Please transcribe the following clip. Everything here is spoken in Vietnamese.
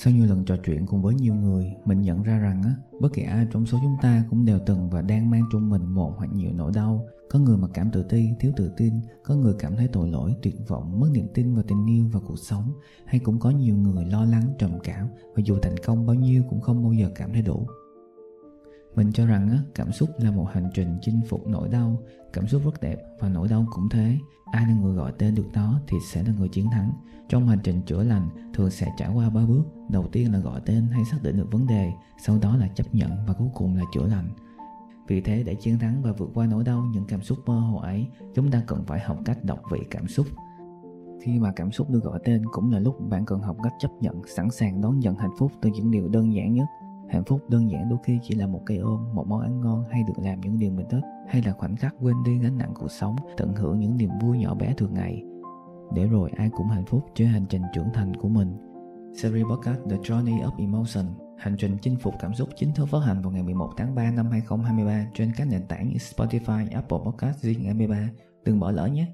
Sau nhiều lần trò chuyện cùng với nhiều người, mình nhận ra rằng á, bất kỳ ai trong số chúng ta cũng đều từng và đang mang trong mình một hoặc nhiều nỗi đau. Có người mặc cảm tự ti, thiếu tự tin, có người cảm thấy tội lỗi, tuyệt vọng, mất niềm tin vào tình yêu và cuộc sống, hay cũng có nhiều người lo lắng, trầm cảm và dù thành công bao nhiêu cũng không bao giờ cảm thấy đủ. Mình cho rằng á, cảm xúc là một hành trình chinh phục nỗi đau, cảm xúc rất đẹp và nỗi đau cũng thế. Ai là người gọi tên được nó thì sẽ là người chiến thắng. Trong hành trình chữa lành thường sẽ trải qua ba bước. Đầu tiên là gọi tên hay xác định được vấn đề, sau đó là chấp nhận và cuối cùng là chữa lành. Vì thế để chiến thắng và vượt qua nỗi đau những cảm xúc mơ hồ ấy, chúng ta cần phải học cách đọc vị cảm xúc. Khi mà cảm xúc được gọi tên cũng là lúc bạn cần học cách chấp nhận, sẵn sàng đón nhận hạnh phúc từ những điều đơn giản nhất Hạnh phúc đơn giản đôi khi chỉ là một cây ôm, một món ăn ngon hay được làm những điều mình thích, hay là khoảnh khắc quên đi gánh nặng cuộc sống, tận hưởng những niềm vui nhỏ bé thường ngày. Để rồi ai cũng hạnh phúc trên hành trình trưởng thành của mình. Series podcast The Journey of Emotion Hành trình chinh phục cảm xúc chính thức phát hành vào ngày 11 tháng 3 năm 2023 trên các nền tảng như Spotify, Apple Podcast, Zing MP3. Đừng bỏ lỡ nhé!